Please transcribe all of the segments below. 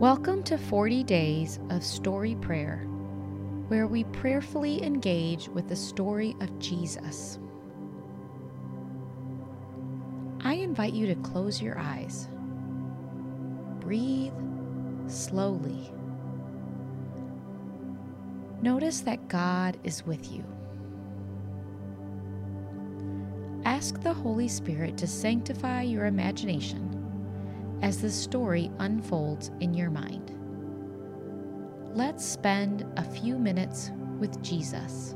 Welcome to 40 Days of Story Prayer, where we prayerfully engage with the story of Jesus. I invite you to close your eyes. Breathe slowly. Notice that God is with you. Ask the Holy Spirit to sanctify your imagination as the story unfolds in your mind. Let's spend a few minutes with Jesus.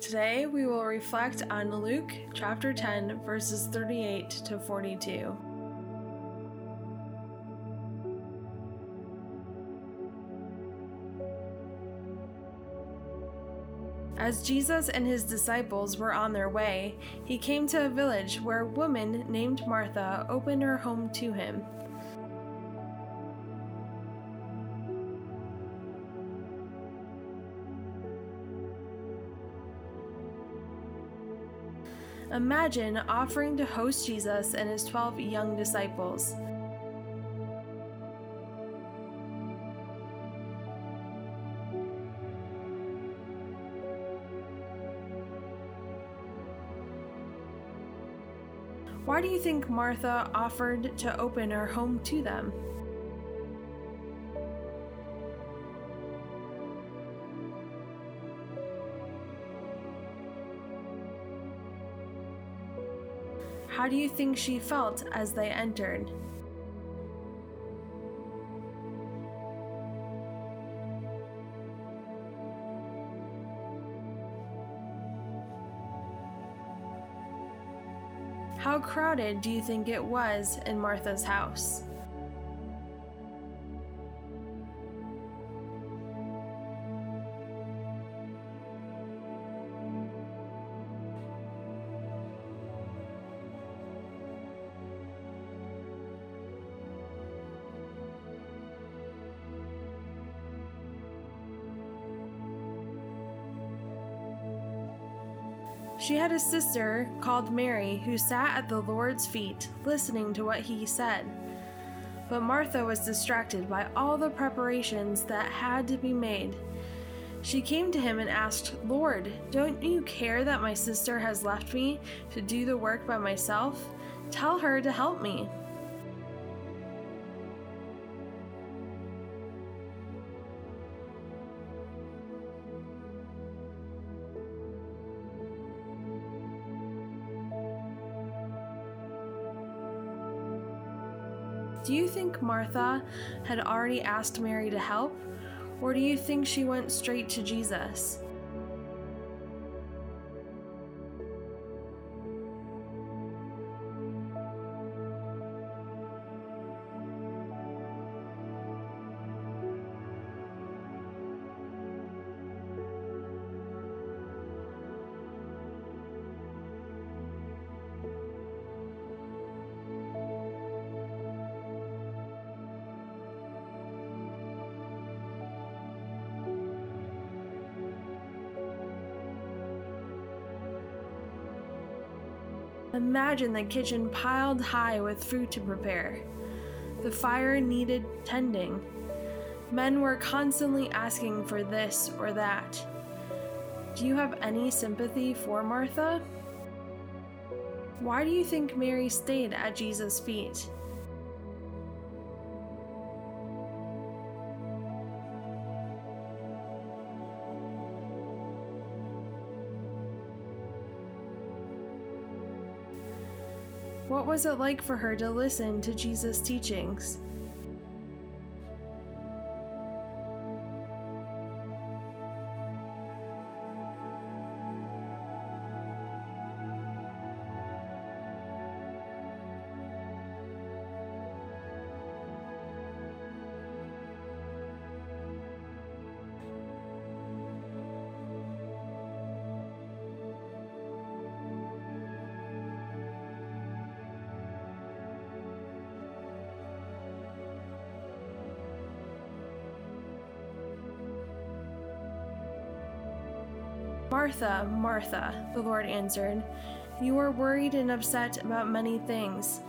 Today we will reflect on Luke chapter 10, verses 38 to 42. As Jesus and his disciples were on their way, he came to a village where a woman named Martha opened her home to him. Imagine offering to host Jesus and his 12 young disciples. Why do you think Martha offered to open her home to them? How do you think she felt as they entered? How crowded do you think it was in Martha's house? She had a sister called Mary who sat at the Lord's feet, listening to what he said. But Martha was distracted by all the preparations that had to be made. She came to him and asked, Lord, don't you care that my sister has left me to do the work by myself? Tell her to help me. Do you think Martha had already asked Mary to help? Or do you think she went straight to Jesus? Imagine the kitchen piled high with food to prepare. The fire needed tending. Men were constantly asking for this or that. Do you have any sympathy for Martha? Why do you think Mary stayed at Jesus' feet? What was it like for her to listen to Jesus' teachings? Martha, Martha, the Lord answered, You are worried and upset about many things,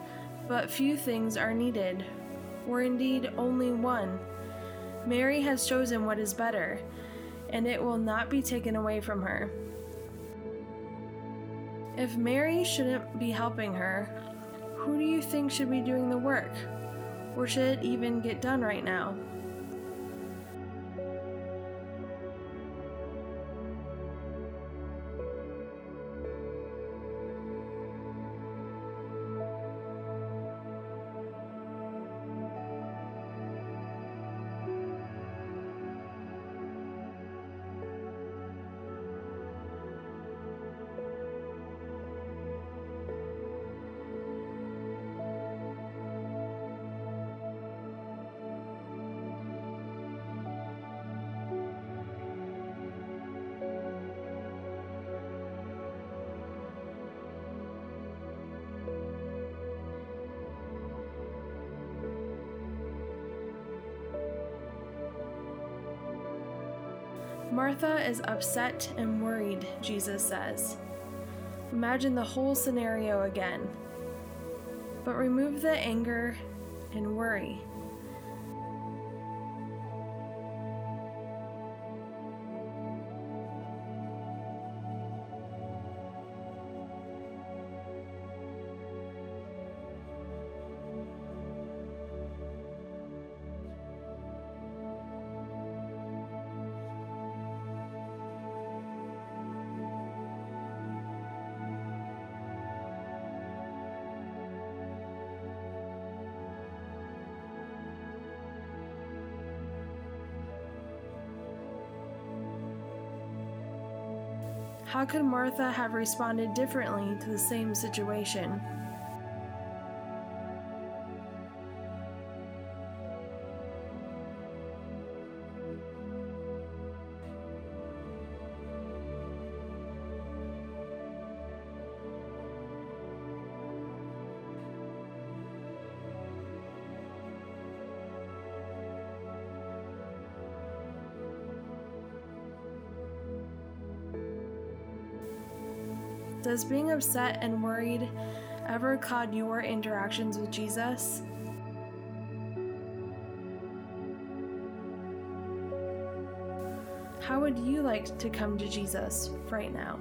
but few things are needed, or indeed only one. Mary has chosen what is better, and it will not be taken away from her. If Mary shouldn't be helping her, who do you think should be doing the work? Or should it even get done right now? Martha is upset and worried, Jesus says. Imagine the whole scenario again. But remove the anger and worry. How could Martha have responded differently to the same situation? Does being upset and worried ever cloud your interactions with Jesus? How would you like to come to Jesus right now?